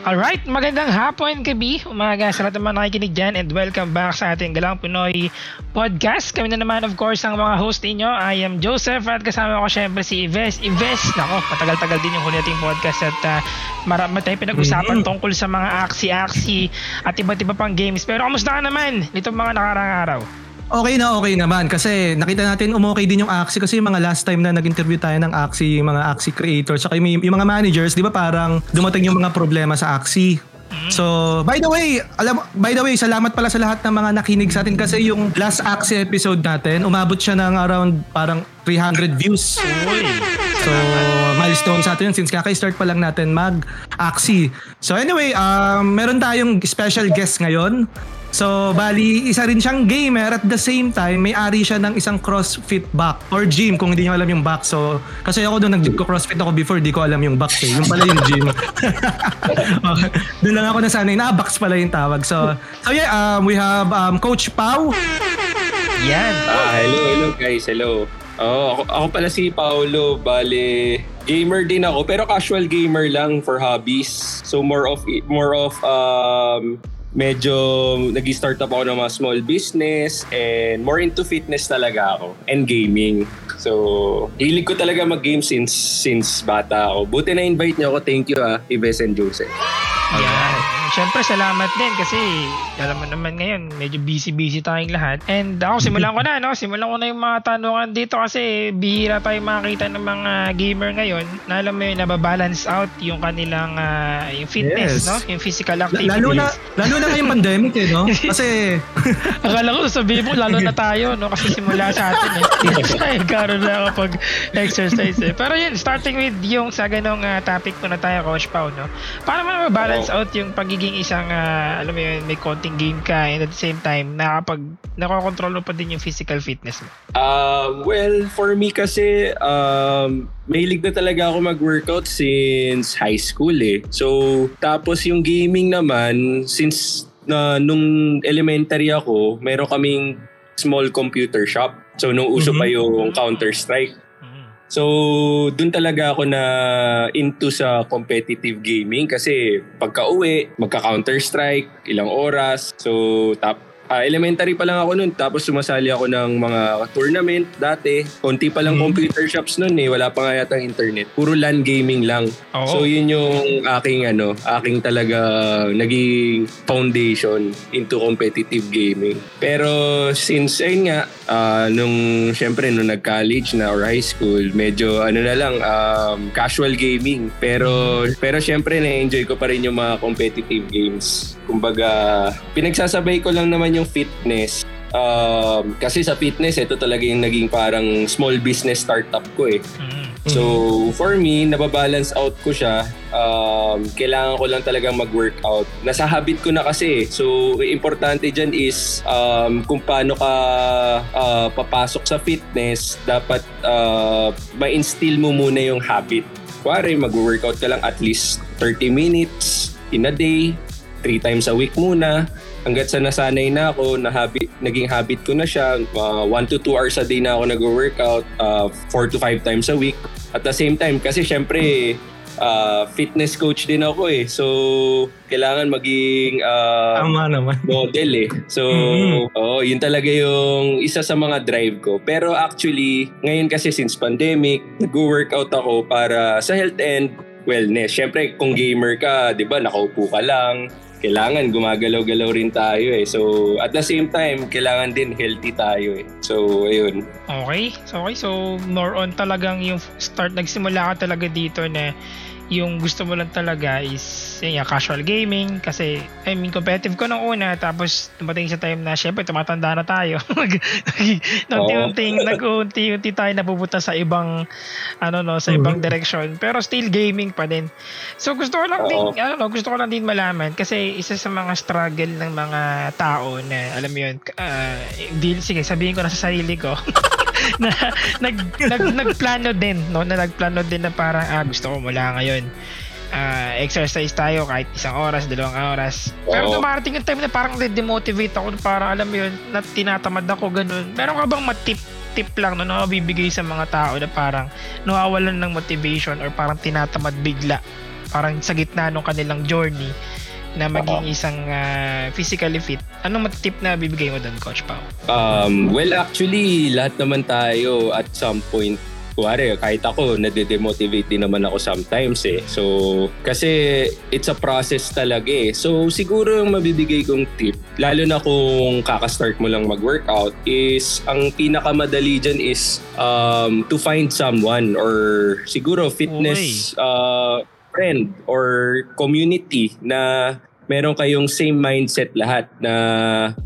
Alright, magandang hapon, gabi, umaga sa lahat ng mga nakikinig dyan and welcome back sa ating Galang Pinoy podcast. Kami na naman of course ang mga host ninyo. I am Joseph at kasama ko syempre si Ives. Ives, nako, matagal-tagal din yung huli nating podcast at uh, marami tayong pinag-usapan mm-hmm. tungkol sa mga aksi-aksi at iba't iba pang games. Pero kamusta ka naman nitong mga nakarang araw? Okay na okay naman kasi nakita natin umokay din yung Axie kasi yung mga last time na nag-interview tayo ng Axie, yung mga Axie creators, saka yung, yung mga managers, di ba parang dumating yung mga problema sa Axie. Mm-hmm. So, by the way, alam by the way, salamat pala sa lahat ng mga nakinig sa atin kasi yung last Axie episode natin, umabot siya ng around parang 300 views. So, milestone sa atin yun since kaka-start pa lang natin mag-Axie. So anyway, um, meron tayong special guest ngayon. So, bali, isa rin siyang gamer at the same time, may-ari siya ng isang CrossFit back or gym kung hindi niyo alam yung back. So, kasi ako doon nag-CrossFit ako before, di ko alam yung back eh. Yung pala yung gym. okay. Doon lang ako nasanay na, ah, box pala yung tawag. So, so yeah, um, we have um, Coach Pau. Yan. Ah, hello, hello guys, hello. Oh, ako, ako pala si Paolo, bale gamer din ako pero casual gamer lang for hobbies. So more of more of um medyo nag-start up ako ng mga small business and more into fitness talaga ako and gaming. So, hilig ko talaga mag-game since since bata ako. Buti na invite niyo ako. Thank you ah, Ives and Joseph. Yeah. Siyempre, salamat din kasi alam mo naman ngayon, medyo busy-busy tayong lahat. And ako, simulan ko na, no? Simulan ko na yung mga tanungan dito kasi bihira tayong makakita ng mga gamer ngayon na alam mo yun, nababalance out yung kanilang uh, yung fitness, yes. no? Yung physical activities. Lalo na, lalo na ngayong pandemic eh, no? Kasi... Akala ko sabihin mo, lalo na tayo, no? Kasi simula sa atin eh. Hindi karoon na kapag exercise eh. Pero yun, starting with yung sa ganong uh, topic ko na tayo, Coach Pao, no? Paano mo mabalance oh. out yung pagiging pagiging isang uh, alam mo yun, may konting game ka and at the same time nakapag nakokontrol mo pa din yung physical fitness mo? Uh, well, for me kasi um, mahilig na talaga ako mag-workout since high school eh. So, tapos yung gaming naman, since na uh, nung elementary ako, meron kaming small computer shop. So, nung uso mm-hmm. pa yung Counter-Strike. So, dun talaga ako na into sa competitive gaming kasi pagka uwi, magka-counter-strike, ilang oras. So, tap, uh, elementary pa lang ako noon tapos sumasali ako ng mga tournament dati. Konti pa lang mm. computer shops noon eh, wala pa nga yata internet. Puro LAN gaming lang. Oh. So yun yung aking ano, aking talaga naging foundation into competitive gaming. Pero since ayun nga uh, nung syempre nung nag-college na or high school, medyo ano na lang um, casual gaming. Pero pero syempre na-enjoy ko pa rin yung mga competitive games. Kumbaga, pinagsasabay ko lang naman yung fitness. Um, kasi sa fitness, ito talaga yung naging parang small business startup ko eh. Mm-hmm. So, for me, nababalance out ko siya. Um, kailangan ko lang talagang mag-workout. Nasa habit ko na kasi. Eh. So, importante dyan is um, kung paano ka uh, papasok sa fitness, dapat uh, ma-instill mo muna yung habit. Kuwari, mag-workout ka lang at least 30 minutes in a day three times a week muna. Hanggat sa nasanay na ako, na habit, naging habit ko na siya. Uh, one to two hours a day na ako nag-workout, uh, four to five times a week. At the same time, kasi syempre, uh, fitness coach din ako eh. So, kailangan maging uh, Tama naman. model eh. So, mm-hmm. oh, yun talaga yung isa sa mga drive ko. Pero actually, ngayon kasi since pandemic, nag-workout ako para sa health and wellness. Syempre, kung gamer ka, di ba, nakaupo ka lang, kailangan gumagalaw-galaw rin tayo eh. So, at the same time, kailangan din healthy tayo eh. So, ayun. Okay. So, okay. So, more on talagang yung start, nagsimula ka talaga dito na yung gusto mo lang talaga is yun, yung casual gaming. Kasi I mean competitive ko nung una tapos dumating sa time na syempre tumatanda na tayo. Nag-unti-unti nag-unti-unti tayo napupunta sa ibang ano no sa ibang mm-hmm. direction. Pero still gaming pa din. So gusto ko lang din ano no, gusto ko lang din malaman kasi isa sa mga struggle ng mga tao na alam mo yun uh, deal sige sabihin ko na sa sarili ko na nag, nag nagplano din no na nagplano din na parang ah gusto ko mula ngayon uh, exercise tayo kahit isang oras, dalawang oras. Pero oh. dumarating yung time na parang de-demotivate ako, parang alam mo yun, na tinatamad ako, ganun. Meron ka bang matip tip lang no, na mabibigay sa mga tao na parang nawawalan ng motivation or parang tinatamad bigla parang sa gitna ng kanilang journey na maging isang uh, physically fit. Anong tip na bibigay mo doon, Coach Pao? Um, well, actually, lahat naman tayo at some point kuwari, kahit ako, nade-demotivate din naman ako sometimes eh. So, kasi it's a process talaga eh. So, siguro yung mabibigay kong tip, lalo na kung kakastart mo lang mag-workout, is ang pinakamadali dyan is um, to find someone or siguro fitness uh, friend or community na meron kayong same mindset lahat na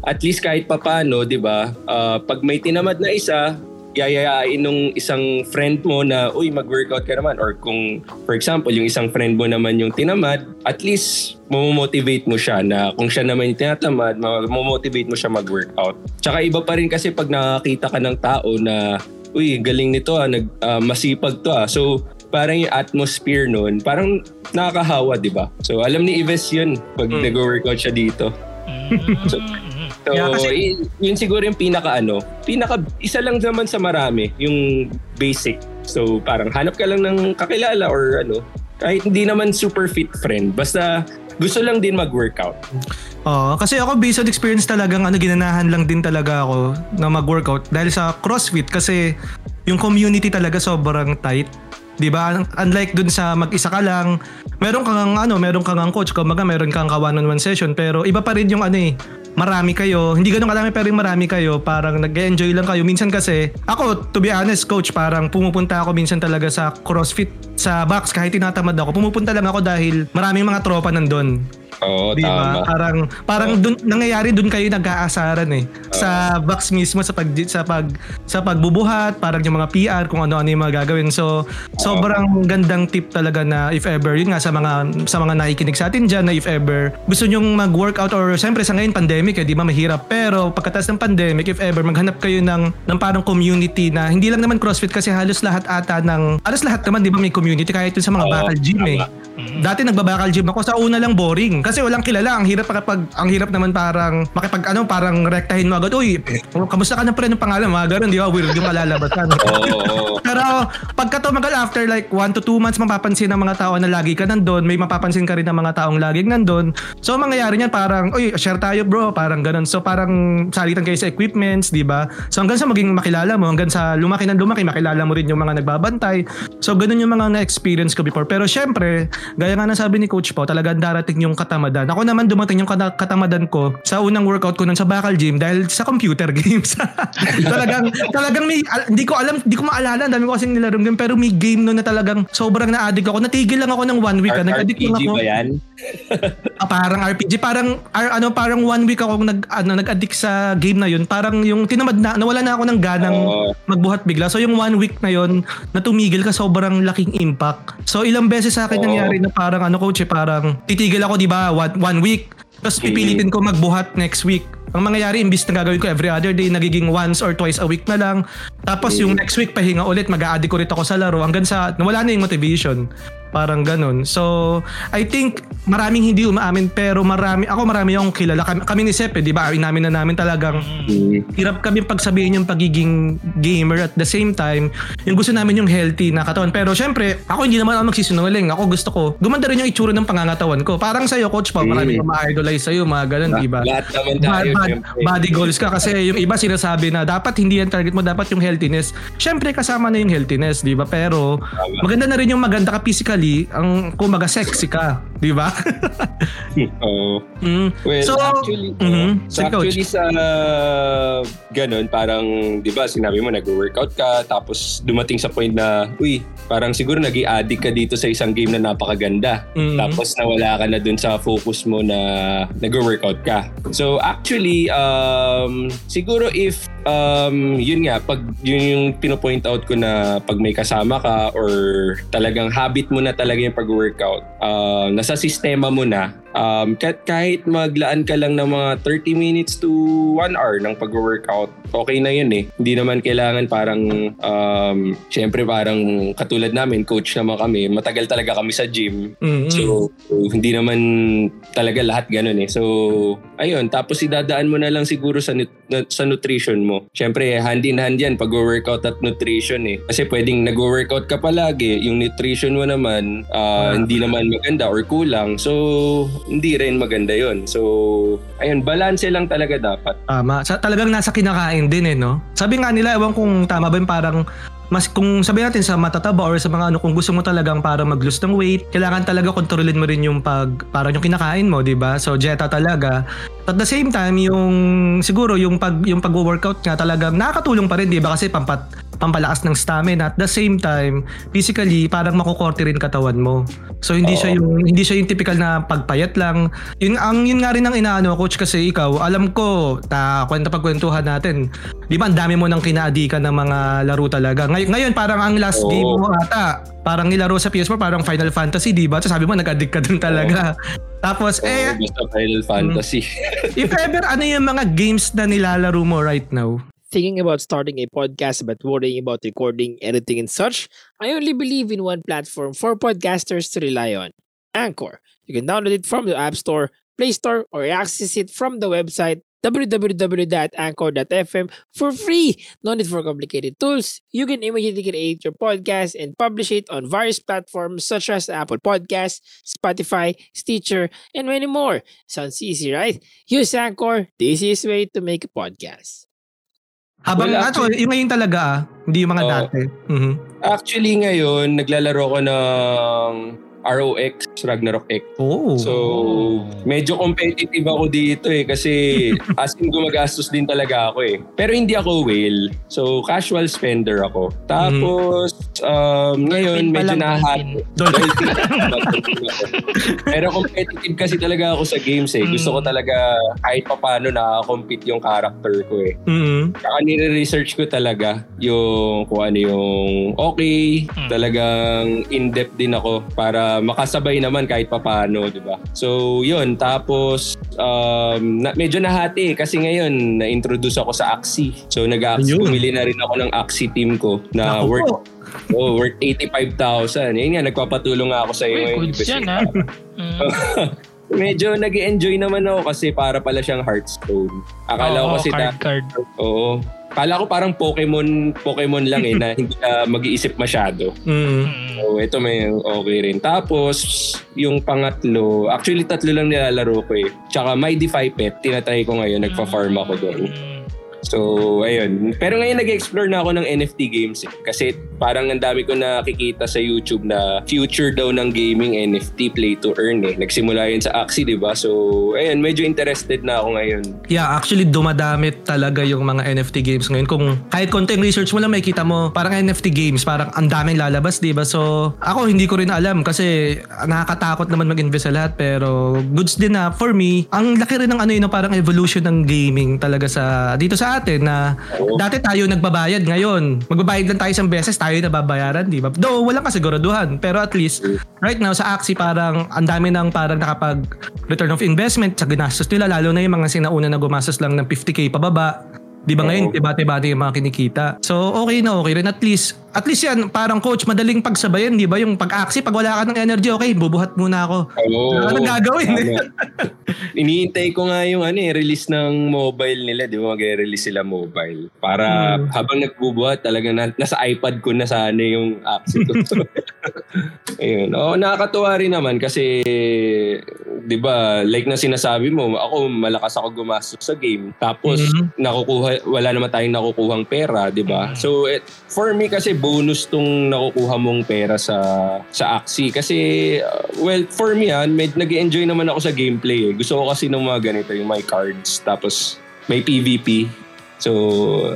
at least kahit papano, 'di ba? Uh, pag may tinamad na isa, yayayain nung isang friend mo na, uy, mag-workout ka naman. Or kung, for example, yung isang friend mo naman yung tinamad, at least, motivate mo siya na kung siya naman yung tinatamad, motivate mo siya mag-workout. Tsaka iba pa rin kasi pag nakakita ka ng tao na, uy, galing nito ah, nag, uh, masipag to ah. So, parang yung atmosphere noon, parang nakakahawa, di ba? So, alam ni Ives yun pag mm. nag-workout siya dito. Mm. so, So, yeah, kasi, yun, yun siguro yung pinaka ano, pinaka isa lang naman sa marami, yung basic. So, parang hanap ka lang ng kakilala or ano, kahit hindi naman super fit friend, basta gusto lang din mag-workout. Oo, kasi ako based on experience talagang ano ginanahan lang din talaga ako na mag-workout dahil sa CrossFit kasi yung community talaga sobrang tight. 'Di ba? Unlike dun sa mag-isa ka lang, meron kang ano, meron kang coach, kumbaga meron kang ka one-on-one session, pero iba pa rin yung ano eh, marami kayo. Hindi ganoon kadami pero marami kayo. Parang nag-enjoy lang kayo. Minsan kasi, ako, to be honest, coach, parang pumupunta ako minsan talaga sa CrossFit sa box kahit tinatamad ako. Pumupunta lang ako dahil maraming mga tropa nandun. Oo, diba? tama. Parang parang oh. dun, nangyayari doon kayo nag-aasaran eh. Oh. Sa box mismo sa pag sa pag sa pagbubuhat, parang yung mga PR kung ano-ano yung mga gagawin. So, oh. sobrang gandang tip talaga na if ever yun nga sa mga sa mga nakikinig sa atin diyan na if ever gusto niyo mag-workout or siyempre sa ngayon pandemic eh, di ba mahirap. Pero pagkatapos ng pandemic, if ever maghanap kayo ng ng parang community na hindi lang naman CrossFit kasi halos lahat ata ng halos lahat naman di ba may community kahit sa mga oh, bakal gym eh. Dati nagbabakal gym ako sa una lang boring kasi walang kilala. Ang hirap kapag ang hirap naman parang makipag ano parang rektahin mo agad. Uy, kamusta ka na pre ng pangalan? Mga ganun, di ba? Weird yung kalalabasan. oh. Pero pagka tumagal after like 1 to 2 months mapapansin ng mga tao na lagi ka nandoon, may mapapansin ka rin ng mga taong laging nandoon. So mangyayari niyan parang, uy, share tayo bro, parang ganun. So parang salitan kayo sa equipments, di ba? So hanggang sa maging makilala mo, hanggang sa lumaki ng lumaki, makilala mo rin yung mga nagbabantay. So ganun yung mga na-experience ko before. Pero syempre, gaya nga na sabi ni Coach Pao, talagang darating yung katamadan. Ako naman dumating yung katamadan ko sa unang workout ko nun sa Bakal Gym dahil sa computer games. talagang, talagang may, hindi ko alam, hindi ko maalala, dami ko kasi nilarong game, pero may game nun na talagang sobrang na-addict ako. Natigil lang ako ng one week. R- nag-addict lang ako. ba yan? Ah, parang RPG. Parang, ar, ano, parang one week ako nag, ano, nag-addict sa game na yun. Parang yung tinamad na, nawala na ako ng ganang oh. magbuhat bigla. So yung one week na yun, na tumigil ka, sobrang laking impact. So ilang beses sa akin oh. nangyari na parang ano coach eh, parang titigil ako di ba one, one week tapos pipilitin ko magbuhat next week. Ang mangyayari, imbis na gagawin ko every other day, nagiging once or twice a week na lang. Tapos yung next week, pahinga ulit, mag-a-addict ulit ako sa laro hanggang sa nawala na yung motivation. Parang ganun. So, I think maraming hindi umaamin pero marami ako marami akong kilala. Kami, kami ni Sep, eh, 'di ba? Inamin na namin talagang mm. hirap kami pagsabihin yung pagiging gamer at the same time, yung gusto namin yung healthy na katawan. Pero syempre, ako hindi naman ako magsisinungaling. Ako gusto ko gumanda rin yung itsura ng pangangatawan ko. Parang sa iyo, coach pa, marami mm. ma-idolize sa iyo, mga ganun, 'di ba? Lahat naman tayo. Bad, bad, body goals ka kasi yung iba sinasabi na dapat hindi yan target mo, dapat yung healthiness. Syempre kasama na yung healthiness, 'di ba? Pero maganda na rin yung maganda ka physically ang kumaga sexy ka, di ba? Oo. mm. Well, so, actually, mm-hmm. so actually sa uh, ganun, parang, di ba, sinabi mo, nag-workout ka, tapos dumating sa point na, uy, parang siguro nag addict ka dito sa isang game na napakaganda. Mm-hmm. Tapos nawala ka na dun sa focus mo na nag-workout ka. So actually, um, siguro if um, yun nga, pag yun yung pinopoint out ko na pag may kasama ka or talagang habit mo na talaga yung pag-workout, uh, nasa sistema mo na, Um, kahit, kahit maglaan ka lang ng mga 30 minutes to 1 hour ng pag-workout, okay na yun eh. Hindi naman kailangan parang, um, syempre parang katulad namin, coach naman kami, matagal talaga kami sa gym. Mm-mm. So, hindi naman talaga lahat ganun eh. So, ayun. Tapos idadaan mo na lang siguro sa, nut- sa nutrition mo. Syempre, hand in hand yan pag-workout at nutrition eh. Kasi pwedeng nag-workout ka palagi, yung nutrition mo naman ah, hindi naman maganda or kulang. So, hindi rin maganda yon So, ayun, balance lang talaga dapat. Tama. Sa, talagang nasa kinakain din eh, no? Sabi nga nila, ewan kung tama ba yung parang mas kung sabi natin sa matataba or sa mga ano kung gusto mo talagang para mag-lose ng weight, kailangan talaga kontrolin mo rin yung pag parang yung kinakain mo, 'di ba? So dieta talaga. At the same time, yung siguro yung pag yung pag-workout nga talagang nakakatulong pa rin, 'di ba? Kasi pampat pampalakas ng stamina at the same time physically parang makukorte rin katawan mo. So hindi siya yung hindi siya yung typical na pagpayat lang. Yun ang yun nga rin ang inaano coach kasi ikaw, alam ko ta kwenta pagkwentuhan natin. Di ba ang dami mo nang kinaadikan ng mga laro talaga. Ngay- ngayon parang ang last Oo. game mo ata, parang nilaro sa PS4 parang Final Fantasy, di ba? So sabi mo nag-addict ka din talaga. Tapos eh So, basta Final Fantasy. if ever ano yung mga games na nilalaro mo right now? Thinking about starting a podcast but worrying about recording, editing, and such, I only believe in one platform for podcasters to rely on Anchor. You can download it from the App Store, Play Store, or access it from the website www.anchor.fm for free. No need for complicated tools. You can immediately create your podcast and publish it on various platforms such as Apple Podcasts, Spotify, Stitcher, and many more. Sounds easy, right? Use Anchor, the easiest way to make a podcast. Habang Well, ano, yung ngayon talaga ah, hindi yung mga Oo. dati. Mhm. Actually ngayon, naglalaro ko ng ROX, Ragnarok X. Oh. So, medyo competitive ako dito eh kasi as in gumagastos din talaga ako eh. Pero hindi ako whale. So, casual spender ako. Tapos, um, ngayon Dolphin medyo. Dolphin. Pero competitive kasi talaga ako sa games eh. Gusto ko talaga kahit pa paano na-compete yung character ko eh. Mhm. Saka nire-research ko talaga yung kung ano yung okay, Hmm. talagang in-depth din ako para makasabay naman kahit papaano, di ba? So, yun. Tapos, um, na, medyo nahati kasi ngayon na-introduce ako sa Axie. So, nag-Axie, Ayun. bumili na rin ako ng Axie team ko na Naku worth, po. oh, worth 85,000. Yun nga, nagpapatulong nga ako sa iyo Uy, kasi- yan ha. Mm. Medyo nag enjoy naman ako kasi para pala siyang Hearthstone. Akala ko Oo, kasi card, da- card. Oo. Kala ko parang Pokemon Pokemon lang eh na hindi ka mag-iisip masyado. Mm. So ito may okay rin. Tapos yung pangatlo, actually tatlo lang nilalaro ko eh. Tsaka My Defy Pet, tinatry ko ngayon, nagpa-farm ako doon. So ayun. Pero ngayon nag-explore na ako ng NFT games eh. Kasi parang ang dami ko nakikita sa YouTube na future daw ng gaming NFT play to earn eh. Nagsimula yun sa Axie, di ba? So ayun, medyo interested na ako ngayon. Yeah, actually dumadami talaga yung mga NFT games ngayon. Kung kahit konting research mo lang makikita mo, parang NFT games, parang ang daming lalabas, 'di ba? So, ako hindi ko rin alam kasi nakakatakot naman mag-invest sa lahat pero goods din na for me, ang laki rin ng ano yun, parang evolution ng gaming talaga sa dito sa atin na Oo. dati tayo nagbabayad ngayon. Magbabayad lang tayo isang beses, tayo nababayaran, 'di ba? Though walang kasiguraduhan, pero at least right now sa Axie parang ang dami nang parang nakapag return of investment sa ginastos nila lalo na yung mga sinauna na gumastos lang ng 50k pababa. Di ba ngayon, Oo. tiba-tiba yung mga kinikita. So, okay na okay rin. At least, at least yan, parang coach, madaling pagsabayan, di ba? Yung pag-aksi, pag wala ka ng energy, okay, bubuhat muna ako. Oo. Ka nang gagawin. Tama. Iniintay ko nga yung ano eh, release ng mobile nila, di ba? Mag-release sila mobile. Para Hmm. habang nagbubuhat, talaga na, nasa iPad ko na sana yung apps ito. Ayun. Oo, nakakatuwa rin naman kasi, di ba, like na sinasabi mo, ako malakas ako gumastos sa game. Tapos, Mhm. nakukuha, wala naman tayong nakukuhang pera, di ba? Mhm. So, it, for me kasi bonus tong nakukuha mong pera sa sa Axie. Kasi, uh, well, for me, ah, med, nag-enjoy naman ako sa gameplay. Eh. Gusto ko kasi ng mga ganito, yung may cards, tapos may PvP. So,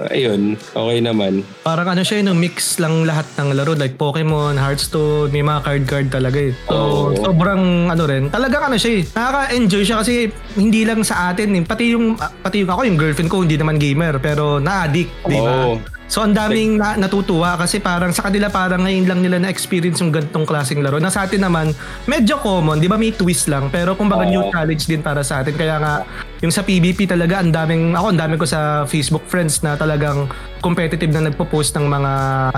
ayun, okay naman. Parang ano siya, no, mix lang lahat ng laro. Like Pokemon, Hearthstone, may mga card-card talaga eh. So, Oo. sobrang ano rin. Talagang ano siya eh. Nakaka-enjoy siya kasi hindi lang sa atin eh. Pati yung, ah, pati yung ako, yung girlfriend ko, hindi naman gamer. Pero na-addict, di ba? So ang daming na, natutuwa kasi parang sa kanila parang ngayon lang nila na-experience yung gantong klaseng laro. Na sa atin naman, medyo common, di ba may twist lang. Pero kumbaga Oo. new challenge din para sa atin. Kaya nga, yung sa PvP talaga, ang daming, ako ang daming ko sa Facebook friends na talagang competitive na nagpo-post ng mga,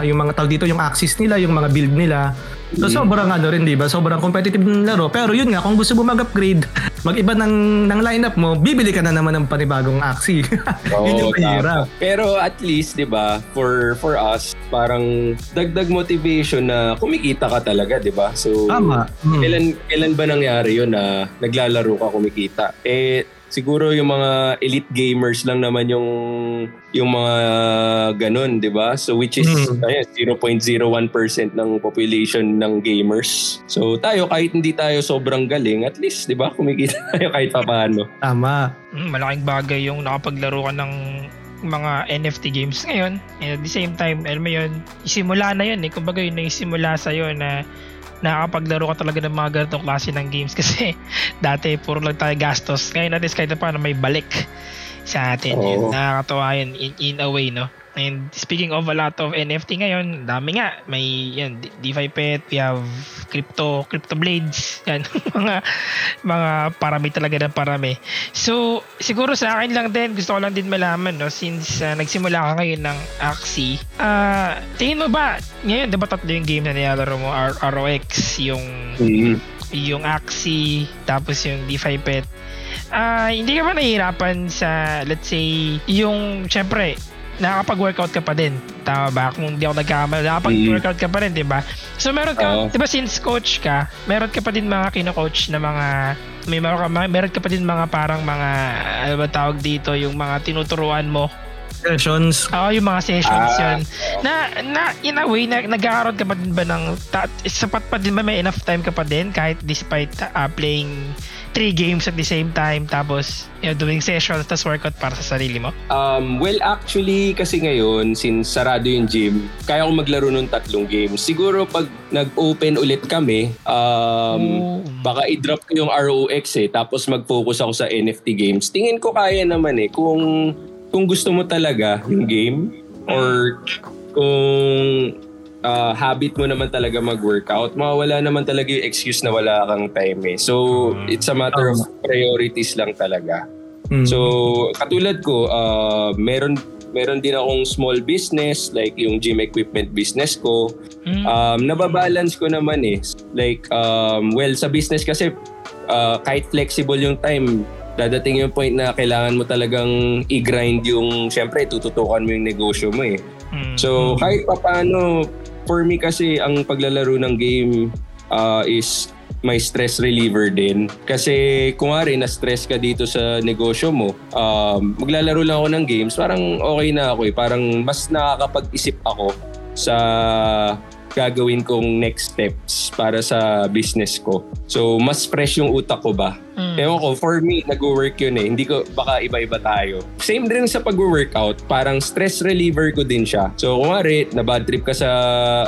yung mga tawag dito, yung axis nila, yung mga build nila. So sobrang ano rin, di ba? Sobrang competitive ng laro. Pero yun nga, kung gusto mo mag-upgrade, mag-iba ng, ng lineup mo, bibili ka na naman ng panibagong axis. yun yung mahirap. Pero at least, 'di ba, for for us, parang dagdag motivation na kumikita ka talaga, 'di ba? So Tama. Mm. Kailan kailan ba nangyari 'yon na naglalaro ka kumikita? Eh siguro yung mga elite gamers lang naman yung yung mga ganun, 'di ba? So which is Mm. ayun, 0.01% ng population ng gamers. So tayo kahit hindi tayo sobrang galing, at least 'di ba, kumikita tayo kahit papaano. Tama. Mm, malaking bagay yung nakapaglaro ka ng mga NFT games ngayon. And at the same time, alam mo yun, isimula na yun eh. Kumbaga yun na isimula sa'yo na nakakapaglaro ka talaga ng mga ganitong klase ng games kasi dati puro lang tayo gastos. Ngayon at least kahit na paano may balik sa atin. Oo. Yun, nakakatawa yun in, in a way, no? And speaking of a lot of NFT ngayon, dami nga. May yan, DeFi Pet, we have crypto, crypto blades, yan, mga mga parami talaga ng parami. So, siguro sa akin lang din, gusto ko lang din malaman, no, since ah, nagsimula ka ngayon ng Axie, ah, tingin mo ba, ngayon, di ba tatlo yung game na nilalaro mo, R- ROX, yung yung Axie, tapos yung DeFi Pet, ah hindi ka ba nahihirapan sa, let's say, yung, syempre, nakakapag-workout ka pa din. Tama ba? Kung hindi ako nagkamali, nakakapag-workout ka pa rin, di ba? So, meron ka, di ba, since coach ka, meron ka pa din mga kino-coach na mga, may meron ka, meron ka pa din mga parang mga, ano ba tawag dito, yung mga tinuturuan mo Sessions. Oo, yung mga sessions Ah, yun. Na, na, in a way, na, nagkakaroon ka pa din ba ng, ta, sapat pa din ba may enough time ka pa din kahit despite uh, playing three games at the same time tapos you know, doing sessions tapos workout para sa sarili mo? Um, well, actually, kasi ngayon, since sarado yung gym, kaya ko maglaro ng tatlong games. Siguro pag nag-open ulit kami, um, Oh. baka i-drop ko yung ROX eh, tapos mag-focus ako sa NFT games. Tingin ko kaya naman eh, kung, kung gusto mo talaga yung game, or kung ah, habit mo naman talaga mag-workout, mawala naman talaga yung excuse na wala kang time eh. So, it's a matter of priorities lang talaga. Mm. So, katulad ko, uh, meron meron din akong small business like yung gym equipment business ko. Mm. Um, nababalance ko naman eh. Like, um, well, sa business kasi uh, kahit flexible yung time, dadating yung point na kailangan mo talagang i-grind yung, syempre, tututukan mo yung negosyo mo eh. Mm. So, kahit pa paano, for me kasi ang paglalaro ng game uh, is may stress reliever din. Kasi kung nga rin na-stress ka dito sa negosyo mo, um, maglalaro lang ako ng games, parang okay na ako eh. Parang mas nakakapag-isip ako sa gagawin kong next steps para sa business ko. So, mas fresh yung utak ko ba? Mm. Ewan ko, for me, nag-work yun eh. Hindi ko, baka iba-iba tayo. Same din sa pag-workout, parang stress reliever ko din siya. So, kung nga na bad trip ka sa,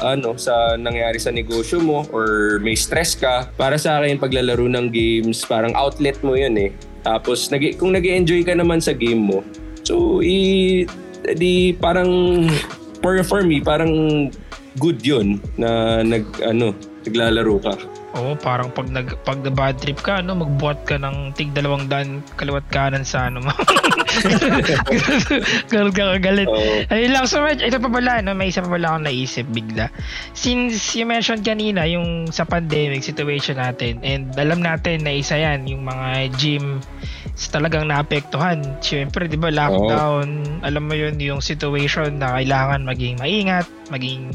ano, sa nangyari sa negosyo mo or may stress ka, para sa akin, paglalaro ng games, parang outlet mo yun eh. Tapos, nag kung nag enjoy ka naman sa game mo, so, i, di parang, for, for me, parang good yun na nag, ano, naglalaro ka. Oo, parang pag nag pag na bad trip ka, ano, magbuhat ka ng tig dalawang daan kaliwat kanan sa ano mo. Ganun ka kagalit. Oo. Ayun lang, so medyo- ito pa pala, no, may isa pa pala akong naisip bigla. Since you mentioned kanina yung sa pandemic situation natin and alam natin na isa yan, yung mga gym talagang naapektuhan. Siyempre, di ba, lockdown, alam mo yun, yung situation na kailangan maging maingat, maging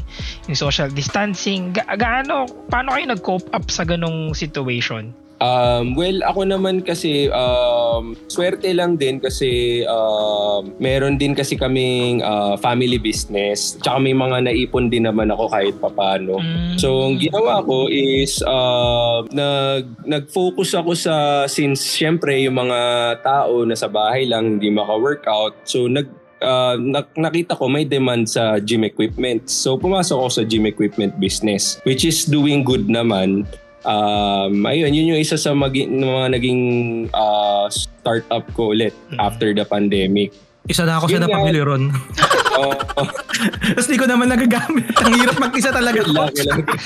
yung social distancing. Ga- gaano, paano kayo nag-cope up sa ganong situation? Um, well, ako naman kasi um, swerte lang din kasi um, meron din kasi kaming uh, family business. Tsaka may mga naipon din naman ako kahit papano. Mm. So, ang ginawa ko is uh, nag, nag-focus ako sa since syempre yung mga tao na sa bahay lang hindi maka-workout. So, nag uh, nak- nakita ko may demand sa gym equipment. So, pumasok ako sa gym equipment business which is doing good naman. Um, ayun, yun yung isa sa magi- mga naging uh, startup ko ulit Mm. after the pandemic. Isa na ako sa Yun nga. napamili ron. Oo. Tapos di ko naman nagagamit. Ang hirap mag-isa talaga. Coach. kailangan.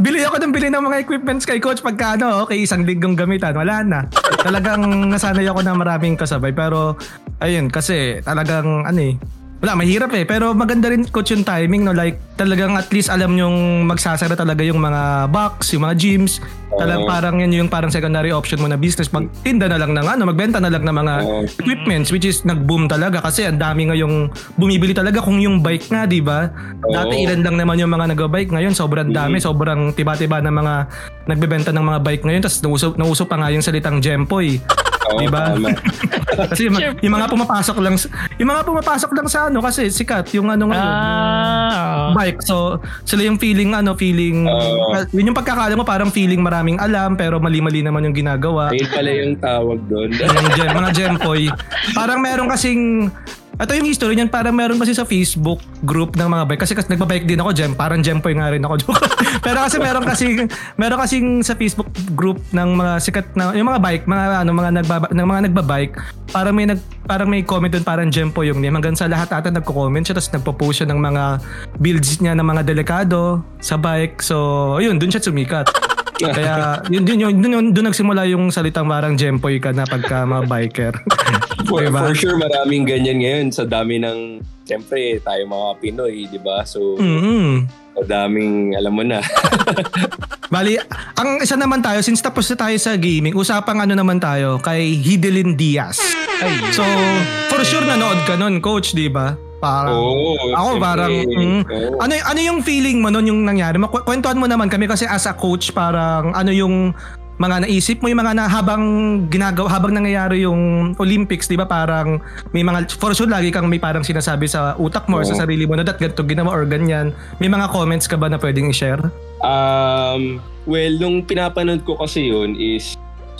bili ako ng bili ng mga equipments kay coach pagka ano, okay, isang liggong gamitan, wala na. Talagang nasanay ako na maraming kasabay pero ayun kasi talagang ano eh, wala, mahirap eh. Pero maganda rin coach yung timing, no? Like, talagang at least alam yung magsasara talaga yung mga box, yung mga gyms. Talagang Oo. parang yan yung parang secondary option mo na business. Magtinda na lang ng ano, magbenta na lang ng mga Oo. equipments which is nag-boom talaga kasi ang dami ngayong bumibili talaga kung yung bike nga, di ba? Dati Oo. ilan lang naman yung mga nag-bike ngayon, sobrang dami, sobrang tiba-tiba ng mga nagbebenta ng mga bike ngayon. Tapos nauso, nauso pa nga yung salitang Gempoy. Oo, Diba? tama. Kasi yung, yung mga pumapasok lang yung mga pumapasok lang sa ano kasi sikat yung ano ngayon. Ah, bike. So, sila yung feeling ano, feeling Oo. yun yung pagkakala mo parang feeling maraming alam pero mali-mali naman yung ginagawa. Ayun pala yung tawag doon. Yung gem, mga gempoy. Parang meron kasing ito yung history niyan, parang meron kasi sa Facebook group ng mga bike. Kasi, kasi nagbabike din ako, gem. Parang gempoy nga rin ako. Pero kasi meron kasi meron kasing sa Facebook group ng mga sikat na yung mga bike, mga ano, mga nagbaba, ng mga nagbabike. Parang may nag parang may comment doon parang gempoy yung name. Hanggang sa lahat ata nagko-comment siya tapos nagpo-post siya ng mga builds niya ng mga delikado sa bike. So, ayun, doon siya sumikat. Kaya yun yun yun doon, doon nagsimula yung salitang parang gempoy ka na pagka mga biker. For, Diba? for sure, maraming ganyan ngayon sa dami ng, siyempre, tayo mga Pinoy, di ba? So, mm sa daming, alam mo na. Bali, ang isa naman tayo, since tapos na tayo sa gaming, usapang ano naman tayo kay Hidelin Diaz. So, for sure nanood ka nun, coach, di ba? Parang, Oo. ako siyempre. parang, mm, Oo. ano, ano yung feeling mo nun yung nangyari? Kwentuhan mo naman kami kasi as a coach, parang ano yung mga naisip mo yung mga na, habang ginagawa habang nangyayari yung Olympics 'di ba parang may mga for sure lagi kang may parang sinasabi sa utak mo or sa sarili mo na that ganito ginawa or ganyan may mga comments ka ba na pwedeng i-share Um, well, nung pinapanood ko kasi yun is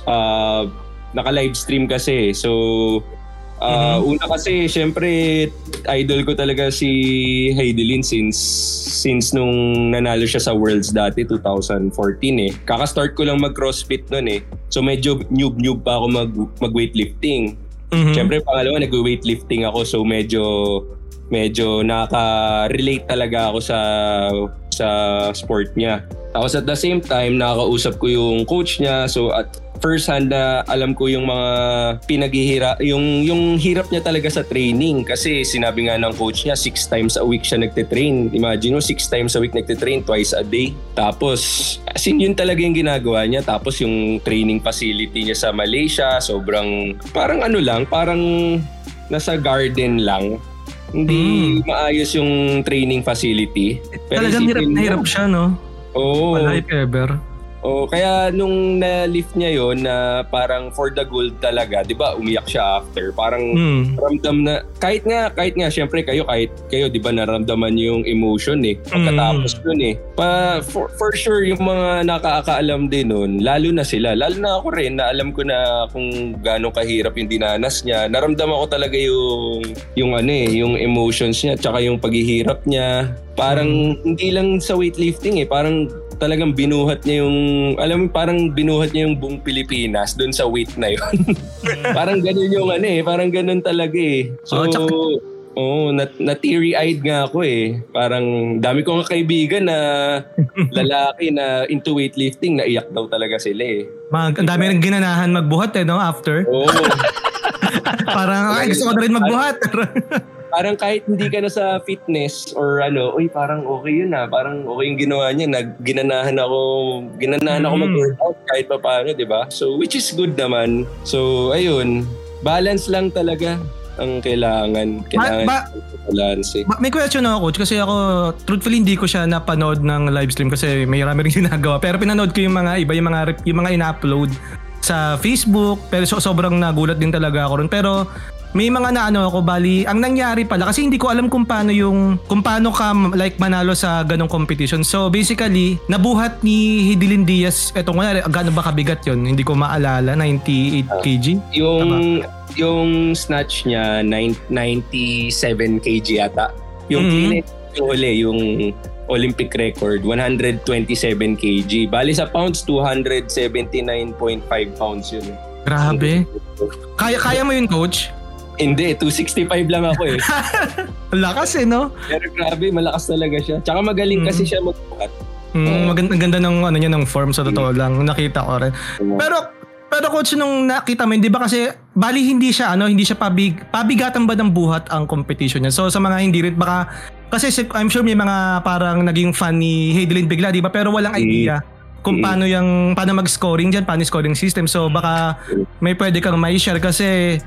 uh, naka-live stream kasi. So, uh, una kasi, syempre, idol ko talaga si Heidelin since since nung nanalo siya sa Worlds dati, 2014 eh. Kaka-start ko lang mag-crossfit nun eh. So, medyo noob-noob pa ako mag, mag-weightlifting. Mhm. Siyempre, pangalawa, nag-weightlifting ako. So, medyo medyo naka-relate talaga ako sa sa sport niya. Tapos at the same time, nakakausap ko yung coach niya. So at first hand na alam ko yung mga pinaghihira, yung, yung hirap niya talaga sa training. Kasi sinabi nga ng coach niya, six times a week siya nagtitrain. Imagine mo, six times a week nagtitrain, twice a day. Tapos, as in, yun talaga yung ginagawa niya. Tapos yung training facility niya sa Malaysia, sobrang, parang ano lang, parang nasa garden lang. Hindi maayos yung training facility. Pero Talagang hirap na hirap siya, no? Oo. Wala if ever. Oh, kaya nung na-lift niya yon na parang for the gold talaga, 'di ba? Umiyak siya after. Parang Hmm. ramdam na kahit nga kahit nga syempre kayo kahit kayo 'di ba naramdaman yung emotion eh pagkatapos yun eh. Pa for, for sure yung mga nakakaalam din nun, lalo na sila, lalo na ako rin na alam ko na kung gaano kahirap yung dinanas niya. Naramdaman ko talaga yung yung ano eh, yung emotions niya tsaka yung paghihirap niya. Parang hindi lang sa weightlifting eh, parang talagang binuhat niya yung, alam mo, parang binuhat niya yung buong Pilipinas doon sa weight na yun. parang ganun yung ano eh, parang ganun talaga eh. So, Oo, tsaka- Oo, na, na teary-eyed nga ako eh. Parang dami kong kaibigan na lalaki na into weightlifting, naiyak daw talaga sila eh. Mag, ang dami rin ginanahan magbuhat eh, no? After. Oo. Parang, ay, gusto ko na rin magbuhat. Parang kahit hindi ka na sa fitness or ano, uy, parang okay yun ah. Parang okay yung ginawa niya. Nag, ginanahan ako, ginanahan ako Mm. mag-workout kahit pa paano, di ba? So, which is good naman. So, ayun. Balance lang talaga ang kailangan. Kailangan ba- balance eh. Ma- May question ako, coach, kasi ako, truthfully, hindi ko siya napanood ng live stream kasi may marami rin ginagawa. Pero pinanood ko yung mga iba, yung mga, yung mga ina-upload sa Facebook. Pero so, sobrang nagulat din talaga ako ron. Pero may mga naano ako bali ang nangyari pala kasi hindi ko alam kung paano yung kung paano ka like manalo sa ganong competition so basically nabuhat ni Hidilin Diaz eto nga gaano ba kabigat yon hindi ko maalala 98 kg Yung yung snatch niya nine- 97 kg yata. Yung Mhm. clean yung huli, yung Olympic record 127 kg. Bali sa pounds 279.5 pounds yun. grabe kaya kaya mo yun coach Hindi, 265 lang ako eh. Lakas eh, no? Pero grabe, malakas talaga siya. Tsaka magaling Mm. kasi siya magbuhat. Mm, maganda, ganda ng ano niya ng form sa totoo lang. Nakita ko rin. Pero pero coach nung nakita mo, 'di ba kasi bali hindi siya ano, hindi siya pabig pabigatan ba ng buhat ang competition niya. So sa mga hindi rin baka kasi si- I'm sure may mga parang naging fan ni Heidelin bigla, 'di ba? Pero walang Mm. idea kung Mm. paano yung paano mag-scoring diyan, paano scoring system. So baka may pwede kang may share kasi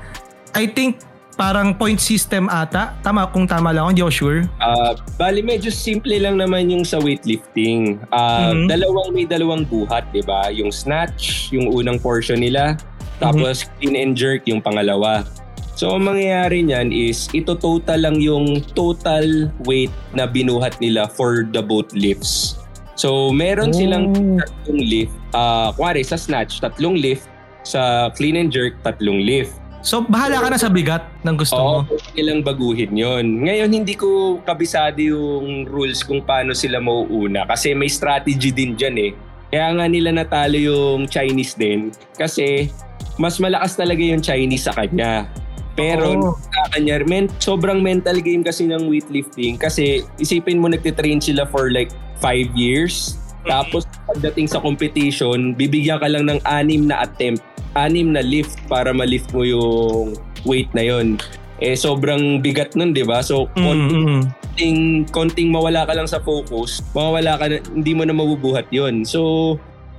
I think parang point system ata. Tama kung tama lang ako, hindi ako sure. Ah, bali medyo simple lang naman yung sa weightlifting. Ah, Mhm. dalawang may dalawang buhat, 'di ba? Yung snatch, yung unang portion nila, tapos clean and jerk yung pangalawa. So ang mangyayari niyan is ito total lang yung total weight na binuhat nila for the both lifts. So meron silang Oh. tatlong lift. Ah, kuwari sa snatch, tatlong lift. Sa clean and jerk, tatlong lift. So bahala ka na sa bigat ng gusto mo. Oo, nilang baguhin yon. Ngayon, hindi ko kabisado yung rules kung paano sila mauuna kasi may strategy din dyan eh. Kaya nga nila natalo yung Chinese din kasi mas malakas talaga yung Chinese sa kanya. Pero Oo. sa kanya, men, sobrang mental game kasi ng weightlifting kasi isipin mo nagtitrain sila for like 5 years. Tapos pagdating sa competition, bibigyan ka lang ng anim na attempt, anim na lift para ma-lift mo yung weight na yon. Eh sobrang bigat nun, 'di ba? So Mm, konting, mm. konting mawala ka lang sa focus, mawala ka na, hindi mo na mabubuhat 'yon. So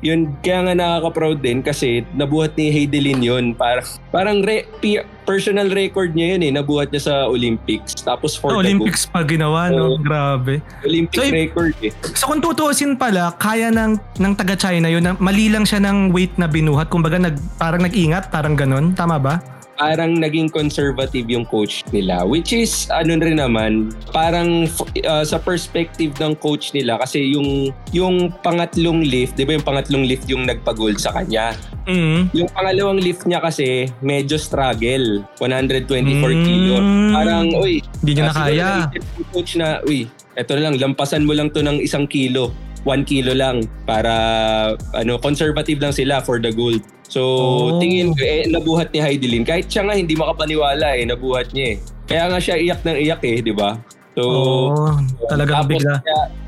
yun kaya nga nakaka-proud din kasi nabuhat ni Heidelin yun para parang re, personal record niya yun eh nabuhat niya sa Olympics tapos for Sa the Olympics pa ginawa, no? Oo. Grabe. Olympic So, record eh So kung tutuusin pala, kaya ng, ng taga-China yun, na mali lang siya ng weight na binuhat. Kumbaga nag, parang nag-ingat, parang ganun. Tama ba? Parang naging conservative yung coach nila which is ano rin naman parang uh, sa perspective ng coach nila kasi yung yung pangatlong lift 'di ba yung pangatlong lift yung nagpa-gold sa kanya Mm. yung pangalawang lift niya kasi medyo struggle 124 Mm. kilo parang uy Hindi niya na kaya. ng coach na uy eto na lang lampasan mo lang to ng isang kilo 1 kilo lang para ano conservative lang sila for the gold So, Oh. tingin ko, eh, nabuhat ni Heidelin. Kahit siya nga hindi makapaniwala eh, nabuhat niya eh. Kaya nga siya iyak ng iyak eh, di ba? So, talagang tapos bigla.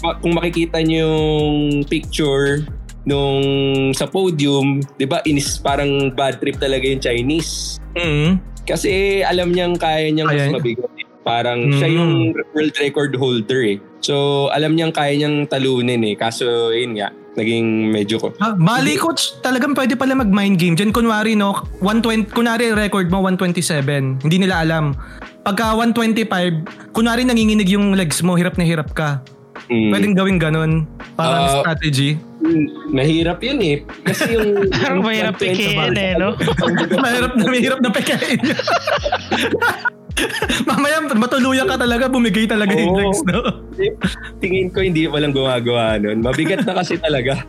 ma- kung makikita niyo yung picture nung sa podium, 'di ba? Inis parang bad trip talaga yung Chinese. Mm. Kasi alam niyang kaya niyang Kaya mas mabigat. eh. Parang Mm. siya yung world record holder eh. So, alam niyang kaya niyang talunin eh. Kaso, yun nga, naging medyo ko. Ah, bali coach, talagang pwede pala mag-mind game dyan. Kunwari no, 120, kunwari record mo 127, hindi nila alam. Pagka 125, kunwari nanginginig yung legs mo, hirap na hirap ka. Mm. Pwedeng gawin ganun. Parang Ah, strategy. Mm, Mahirap yun eh. Kasi yung... Parang mahirap 120 pikiin eh, no? mahirap na mahirap na pekain. Mamaya matuluyan ka talaga, bumigay talaga yung Oo. legs, no? Tingin ko hindi walang gumagawa nun. Mabigat na kasi talaga.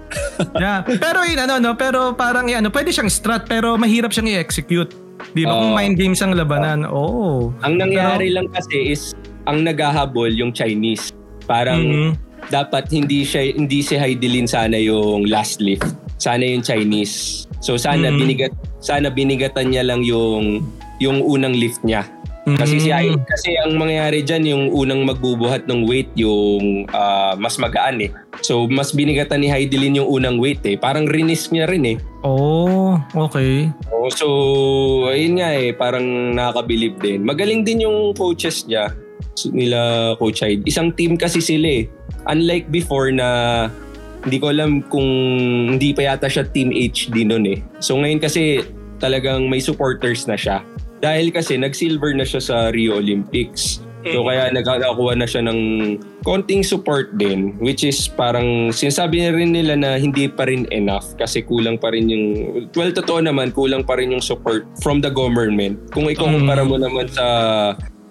Yeah. Pero yun, ano, no? Pero parang, yan, ano, pwede siyang strat, pero mahirap siyang i-execute. Di ba? Kung Oo. mind games ang labanan, oo. Ang nangyari lang kasi is ang naghahabol yung Chinese. Parang Mhm. dapat hindi siya hindi si Heidelin sana yung last lift. Sana yung Chinese. So sana Mhm. binigat sana binigatan niya lang yung yung unang lift niya. Kasi si Mhm. kasi ang mangyayari diyan yung unang magbubuhat ng weight yung ah, mas magaan eh. So mas binigatan ni Heidelin yung unang weight eh. Parang rinis niya rin eh. Oh, okay. Oh, so ayun nga eh, parang nakakabilib din. Magaling din yung coaches niya nila Coach Hyde. Isang team kasi sila eh. Unlike before na hindi ko alam kung hindi pa yata siya Team HD noon eh. So ngayon kasi talagang may supporters na siya. Dahil kasi nag-silver na siya sa Rio Olympics. So kaya nagkakakuha na siya ng konting support din which is parang sinasabi na rin nila na hindi pa rin enough kasi kulang pa rin yung well totoo naman kulang pa rin yung support from the government. Kung ikukumpara mo naman sa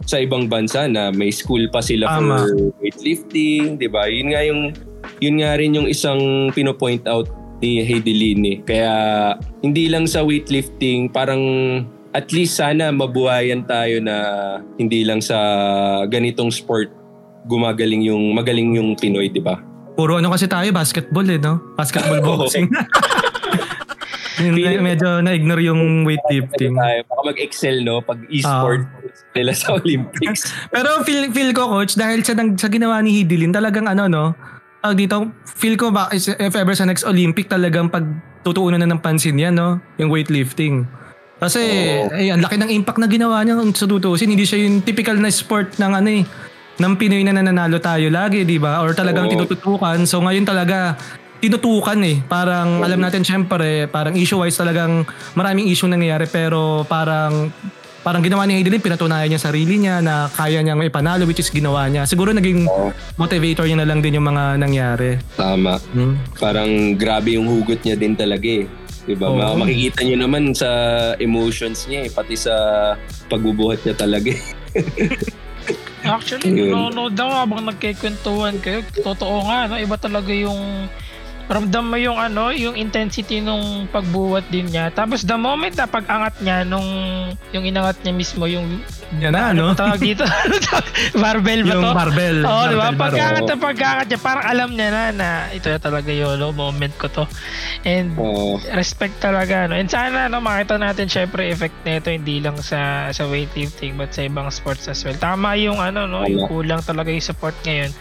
sa ibang bansa na may school pa sila Tama. for weightlifting, 'di ba? Yun nga yung yun nga rin yung isang pino-point out ni Heidelin eh. Kaya hindi lang sa weightlifting, parang at least sana mabuhayan tayo na hindi lang sa ganitong sport gumagaling yung magaling yung Pinoy, 'di ba? Puro ano kasi tayo, basketball eh, no? Basketball boxing. Hindi, medyo na-ignore yung weightlifting. Tayo, baka mag-excel, no? Pag e-sport nila sa Olympics. Pero feel, feel ko, coach, dahil sa, sa ginawa ni Hidilin, talagang ano, no? Tawag dito, feel ko ba, is- if ever sa next Olympic, talagang pag tutuunan na ng pansin yan, no? Yung weightlifting. Kasi, ay, ang laki ng impact na ginawa niya sa tutuusin. Hindi siya yung typical na sport ng ano eh, ng Pinoy na nananalo tayo lagi, di ba? Or talagang Oo. tinututukan. So ngayon talaga, tinutukan eh. Parang alam natin syempre, parang issue-wise talagang maraming issue nangyayari pero parang parang ginawa ni Hayden, pinatunayan niya sarili niya na kaya niyang ipanalo which is ginawa niya. Siguro naging motivator niya na lang din yung mga nangyari. Tama. Hmm? Parang grabe yung hugot niya din talaga eh. Diba? Ma- Makikita niyo naman sa emotions niya eh, pati sa pagbubuhat niya talaga eh. Actually, nanonood daw habang nagkikwentuhan kayo. Totoo nga, no? iba talaga yung ramdam mo yung ano, yung intensity nung pagbuhat din niya. Tapos the moment na pag-angat niya nung yung inangat niya mismo yung Yan na, no? ano tawag dito? barbell ba yung to? barbell. Oo, di ba? Pagkangat na pagkangat niya, parang alam niya na na ito na talaga yung no, moment ko to. And Oo. respect talaga no. And sana no makita natin syempre effect nito hindi lang sa sa weightlifting but sa ibang sports as well. Tama yung ano no, yung kulang talaga yung support ngayon.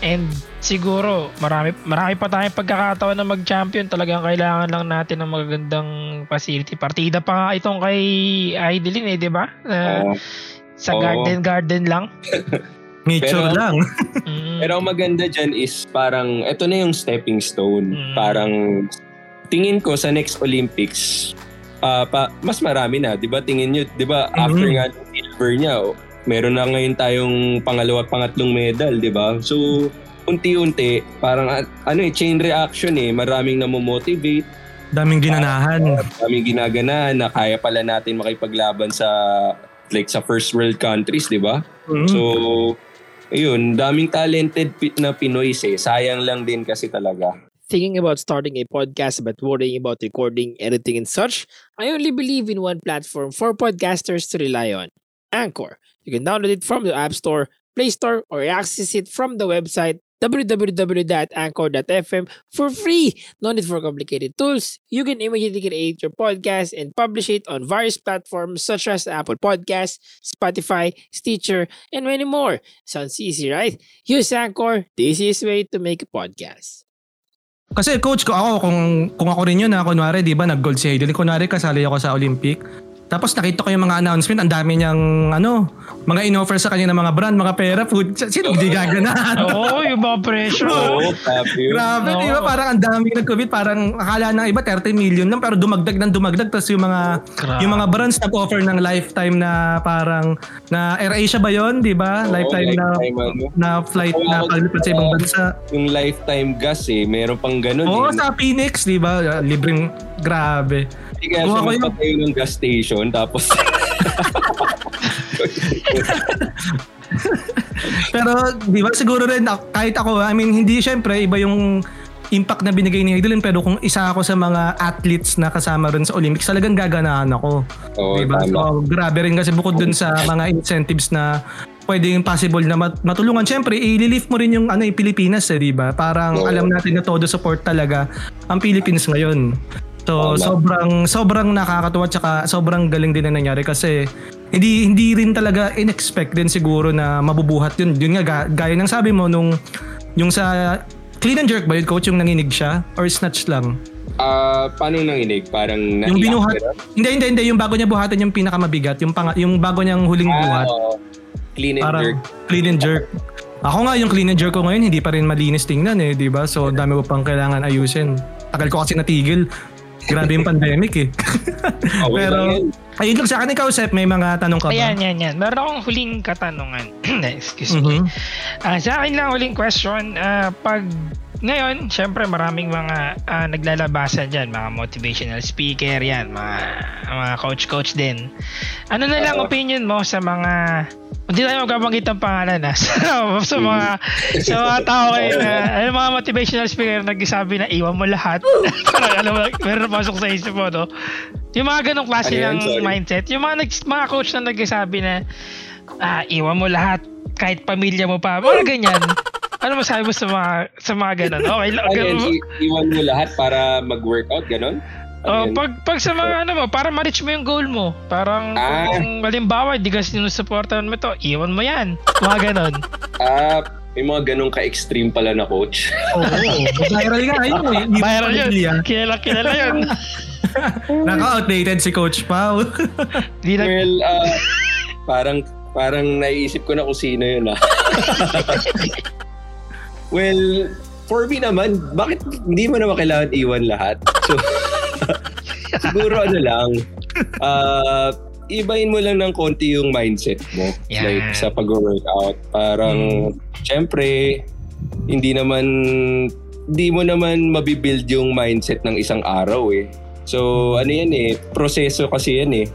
And siguro marami marami pa tayong pagkakataon na mag-champion. Talagang kailangan lang natin ng magagandang facility. Partida pa nga itong kay Idelin eh, 'di ba? Na Oo. sa Oo. garden garden lang. Nature Pero- lang. Mm. Pero ang maganda dyan is parang, eto na yung stepping stone. Mm. Parang, tingin ko sa next Olympics, ah, pa, mas marami na. Di ba tingin nyo, di ba after Mhm. nga ng silver niya, oh, meron na ngayon tayong pangalawa at pangatlong medal, di ba? So, unti-unti, parang ano eh, chain reaction eh. Maraming namomotivate, Daming ginanahan. maraming ginagana na kaya pala natin makipaglaban sa like sa first world countries, di ba? Mhm. So, ayun, daming talented na Pinoy eh. Sayang lang din kasi talaga. Thinking about starting a podcast but worrying about recording, editing, and such, I only believe in one platform for podcasters to rely on Anchor. You can download it from the App Store, Play Store, or access it from the website www.anchor.fm for free. No need for complicated tools. You can immediately create your podcast and publish it on various platforms such as Apple Podcasts, Spotify, Stitcher, and many more. Sounds easy, right? Use Anchor, the easiest way to make a podcast. Kasi coach ko ako, kung, kung ako rin yun na kunwari, di ba, nag-gold si Hayden. Kunwari, kasali ako sa Olympic. Tapos nakita ko yung mga announcement, ang dami niyang, ano, mga in-offer sa kanya ng mga brand, mga pera, food. Sino hindi gaganahan? Oo, yung mga presyo. Oo, grabe yun. Grabe, Oo. di ba? Parang ang dami nag-commit. Parang akala ng iba 30 million lang pero dumagdag ng dumagdag. Tapos yung mga Grabe. yung mga brands nag-offer ng lifetime na parang na AirAsia ba yon di ba? Oo, lifetime na ano. na flight Oo, na paglipat sa ibang bansa. Yung lifetime gas eh, meron pang ganun Oo, eh. sa Phoenix, di ba? Libreng grabe. Hindi kaya siya magpatayo ng gas station tapos Pero di ba siguro rin kahit ako, I mean hindi syempre iba yung impact na binigay ni Heidelin pero kung isa ako sa mga athletes na kasama rin sa Olympics, talagang gaganahan ako. Oo, diba? So, grabe rin kasi bukod dun sa mga incentives na pwedeng possible na mat- matulungan. Siyempre, i-relief mo rin yung ano, eh, Pilipinas, eh, di ba? Parang Oo. alam natin na todo support talaga ang Philippines ngayon. So, Tama. sobrang sobrang nakakatuwa tsaka sobrang galing din na nangyari kasi hindi hindi rin talaga in-expect din siguro na mabubuhat yun. Yun nga, ga- gaya ng sabi mo nung yung sa clean and jerk ba yun, coach, yung nanginig siya? Or snatch lang? Ah, paano yung nanginig? Parang Yung naiyak binuhat, hindi, hindi, hindi. Yung bago niya buhatan yung pinakamabigat. Yung, pang, yung bago niyang huling Ah, buhat. oo. Clean and Parang jerk. clean and jerk. Ako nga yung clean and jerk ko ngayon, hindi pa rin malinis tingnan eh, di ba? So, dami ko pang kailangan ayusin. Tagal ko kasi natigil. Grabe yung pandemic eh. Okay Pero, ayun lang sa akin ikaw, Seth, may mga tanong ka ba? Ayan, yan, yan. Meron akong huling katanungan. Excuse me. Mhm. Ah, sa akin lang huling question, ah, pag ngayon, syempre maraming mga ah, naglalabasan dyan, mga motivational speaker yan, mga, mga coach-coach din. Ano na lang opinion mo sa mga, hindi tayo magbabanggit ng pangalan na, sa, sa mga, sa mga tao kayo na, ano, mga motivational speaker na nagsasabi na iwan mo lahat. Parang alam mo, meron pasok sa isip mo, no? Yung mga ganong klase Ano ng Sorry. mindset, yung mga, nags- mga coach na nagsasabi na, ah, iwan mo lahat, kahit pamilya mo pa, mga ganyan. Ano masabi mo sa mga sa mga ganun? Okay lang. Ano ganun. i- iwan mo lahat para mag-workout, ganon? Oh, Ayan. pag pag sa mga ano mo, para ma-reach mo yung goal mo. Parang Ah. kung halimbawa, di ka sinusuportahan mo to, iwan mo yan. Mga ganon. Ah, may mga ganong ka-extreme pala na coach. Oo. Viral nga yun eh. Hindi Viral pa yun. ah. Kilala, kilala yun. Naka-outdated si Coach na, well, ah, parang parang naiisip ko na kung sino yun ah. Well, for me naman, bakit hindi mo naman kailangan iwan lahat? So, siguro ano lang, ah, ibahin mo lang ng konti yung mindset mo. Yan. Like sa pag-workout. Parang, syempre, hindi naman, hindi mo naman mabibuild yung mindset ng isang araw eh. So, ano yan eh, proseso kasi yan eh.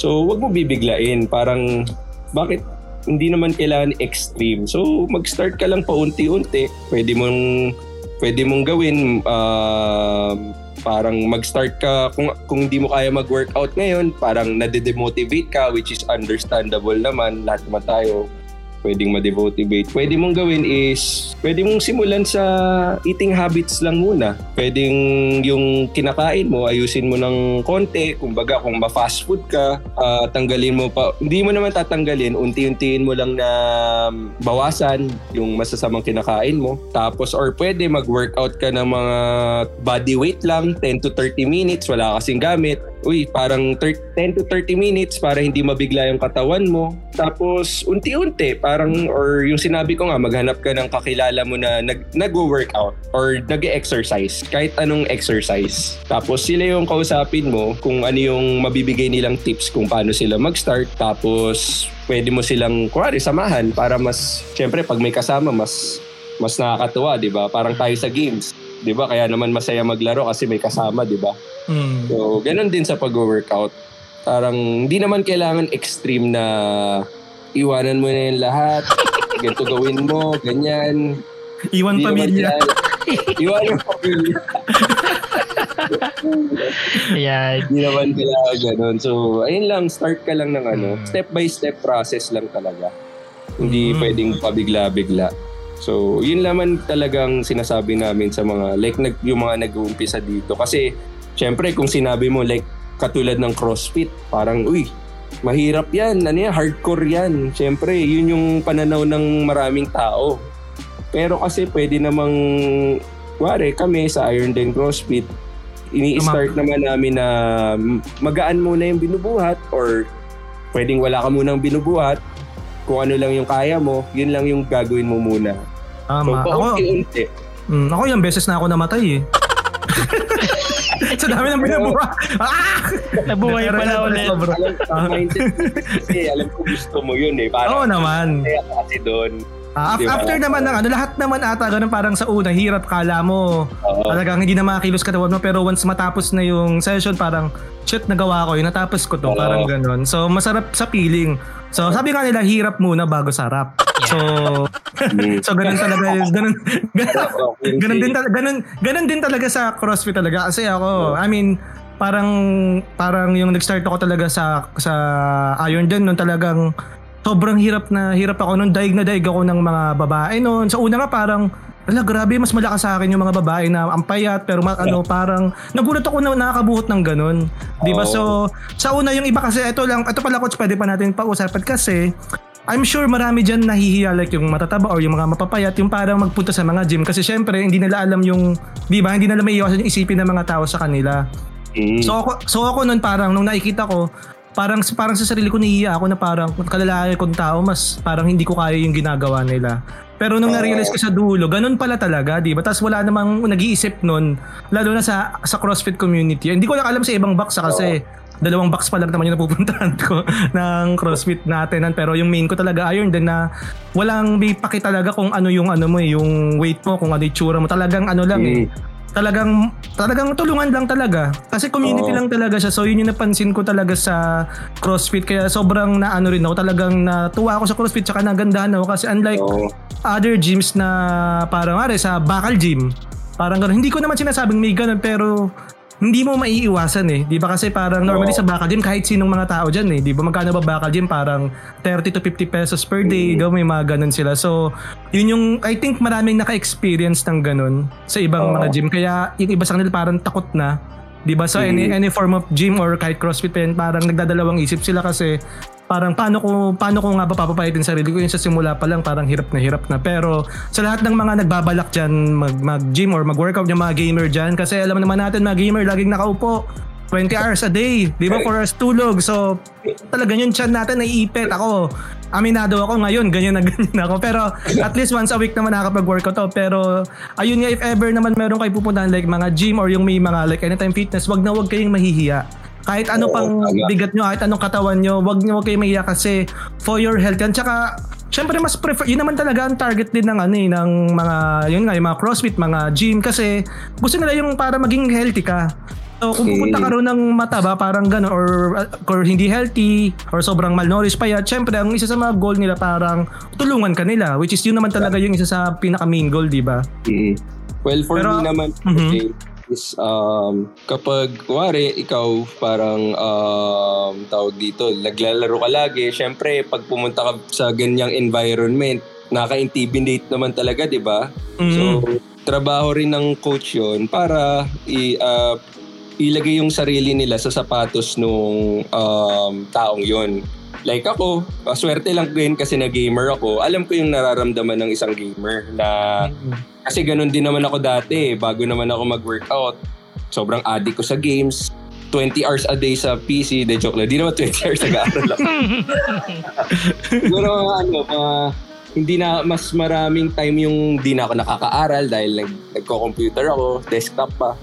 So, wag mo bibiglain. Parang, bakit hindi naman kailangan extreme? So, mag-start ka lang paunti-unti. Pwede mong, pwede mong gawin, um, parang mag-start ka, kung, kung hindi mo kaya mag-workout ngayon, parang nade-demotivate ka, which is understandable naman. Lahat naman tayo pwedeng ma-demotivate. Pwede mong gawin is, pwede mong simulan sa eating habits lang muna. Pwedeng yung kinakain mo, ayusin mo ng konti. Kumbaga, kung ma-fast food ka, ah, tanggalin mo pa. Hindi mo naman tatanggalin, unti-untiin mo lang na bawasan yung masasamang kinakain mo. Tapos, or pwede mag-workout ka ng mga body weight lang, 10 to 30 minutes, wala kasing gamit uy, parang thir- 10 to 30 minutes para hindi mabigla yung katawan mo. Tapos, unti-unti, parang, or yung sinabi ko nga, maghanap ka ng kakilala mo na nag- nag-workout or nag-exercise, kahit anong exercise. Tapos, sila yung kausapin mo kung ano yung mabibigay nilang tips kung paano sila mag-start. Tapos, pwede mo silang, kunwari, samahan para mas, syempre, pag may kasama, mas mas nakakatuwa, 'di ba? Parang tayo sa games, 'di ba? Kaya naman masaya maglaro kasi may kasama, 'di ba? Mm. So, ganun din sa pag-workout. Parang hindi naman kailangan extreme na iwanan mo na yung lahat. Ganito gawin mo, ganyan. Iwan Hindi pamilya. kailangan- Iwanan pamilya. Yan. Hindi naman kailangan ganun. So, ayun lang, start ka lang ng ano. Mm. Step by step process lang talaga. Hindi Mm. pwedeng pabigla-bigla. So, yun naman talagang sinasabi namin sa mga, like nag, yung mga nag-uumpisa dito. Kasi, syempre, kung sinabi mo, like, katulad ng CrossFit, parang, uy, mahirap yan, ano yan, hardcore yan. Syempre, yun yung pananaw ng maraming tao. Pero kasi pwede namang, wari, kami sa Iron Den CrossFit, ini-start naman namin na magaan muna yung binubuhat or pwedeng wala ka munang binubuhat. Kung ano lang yung kaya mo, yun lang yung gagawin mo muna. So, Tama. Ako, paunti-unti. mm, ako yung beses na ako namatay eh. Sa dami ng binubuha. Ah! Nabuhay pala ulit. Sobra. Alam ko, mindset kasi alam ko gusto mo yun eh. Oo Parang, naman. kaya ka kasi doon. Ah, af- Di ba? after naman ng ano, lahat naman ata ganun parang sa una, hirap kala mo. Oo. Talagang hindi na makakilos katawan mo pero once matapos na yung session parang shit nagawa ko yun, natapos ko to, Oo. parang ganun. So masarap sa feeling. So sabi nga nila hirap muna bago sarap. So Mm. so ganun talaga. Ganun, ganun, ganun din talaga ganun, ganun din talaga sa CrossFit talaga. Kasi ako, I mean parang parang yung nag-start ako talaga sa sa Iron din noon talagang sobrang hirap na hirap ako noon daig na daig ako ng mga babae noon sa una nga parang ala grabe mas malakas sa akin yung mga babae na ang payat pero ma- ano parang nagulat ako na nakakabuhat ng ganun. 'di ba? So sa una yung iba kasi ito lang ito pala coach pwede pa natin pag-usapan kasi I'm sure marami dyan nahihiya like yung matataba or yung mga mapapayat yung parang magpunta sa mga gym kasi syempre hindi nila alam yung di ba hindi nila may iwasan yung isipin ng mga tao sa kanila Mm. So ako, so ako nun parang nung nakikita ko, parang parang sa sarili ko nahihiya ako na parang kalalaki kong tao mas parang hindi ko kaya yung ginagawa nila. Pero nung na-realize ko sa dulo, ganun pala talaga, di ba? Tapos wala namang nag-iisip nun, lalo na sa sa CrossFit community. Hindi ko lang alam sa ibang box ah, kasi dalawang box pa lang naman yung napupuntahan ko ng CrossFit natin. Pero yung main ko talaga iron din na walang may paki talaga kung ano yung ano mo eh, yung weight mo, kung ano yung tsura mo. Talagang ano lang eh talagang talagang tulungan lang talaga kasi community Oo. lang talaga siya so yun yung napansin ko talaga sa CrossFit kaya sobrang naano rin ako talagang natuwa ako sa CrossFit tsaka nagandahan ako kasi unlike Oo. other gyms na parang are sa bakal gym parang ganun hindi ko naman sinasabing may ganun pero hindi mo maiiwasan eh. Di ba kasi parang normally sa bakal gym kahit sinong mga tao dyan eh. Di ba magkano ba bakal gym parang 30 to 50 pesos per day. Mm. Gaw may mga ganun sila. So yun yung I think maraming naka-experience ng ganun sa ibang Oo. mga gym. Kaya yung iba sa kanila parang takot na 'Di ba? So any any form of gym or kahit CrossFit pa yun, parang nagdadalawang isip sila kasi parang paano ko paano ko nga ba papapayitin sarili ko yun sa simula pa lang parang hirap na hirap na pero sa lahat ng mga nagbabalak diyan mag mag gym or mag workout yung mga gamer diyan kasi alam naman natin mga gamer laging nakaupo 20 hours a day, di ba? 4 hours tulog. So, talaga yung chan natin naiipit ako. Aminado ako ngayon, ganyan na ganyan ako. Pero at least once a week naman nakakapag-workout ako. Pero ayun nga, if ever naman meron kayo pupuntahan like mga gym or yung may mga like anytime fitness, wag na wag kayong mahihiya. Kahit ano Oo, pang bigat nyo, kahit anong katawan nyo, wag nyo wag kayong mahihiya kasi for your health yan. Tsaka, syempre mas prefer, yun naman talaga ang target din ng ano eh, ng mga, yun nga, yung mga crossfit, mga gym kasi gusto nila yung para maging healthy ka. So kung Okay. pupunta ka rin ng mataba, parang gano'n, or, or hindi healthy, or sobrang malnourished pa yan, syempre, ang isa sa mga goal nila parang tulungan ka nila, which is yun naman talaga yung isa sa pinaka main goal, di ba? Mm. Well, for Pero- me naman, Mhm. okay, is um, kapag, kuwari, ikaw parang um, tawag dito, naglalaro ka lagi, syempre, pag pumunta ka sa ganyang environment, naka-intimidate naman talaga, di ba? Mhm. So, trabaho rin ng coach yon para i, ah, ilagay yung sarili nila sa sapatos nung um, taong yon. Like ako, swerte lang din kasi na gamer ako. Alam ko yung nararamdaman ng isang gamer na kasi ganun din naman ako dati eh, bago naman ako mag-workout. Sobrang addict ko sa games. 20 hours a day sa PC. De joke lang. Di naman 20 hours nag-aaral ako. Siguro mga ano, mga hindi na mas maraming time yung di na ako nakakaaral dahil nag, nagko-computer ako, desktop pa.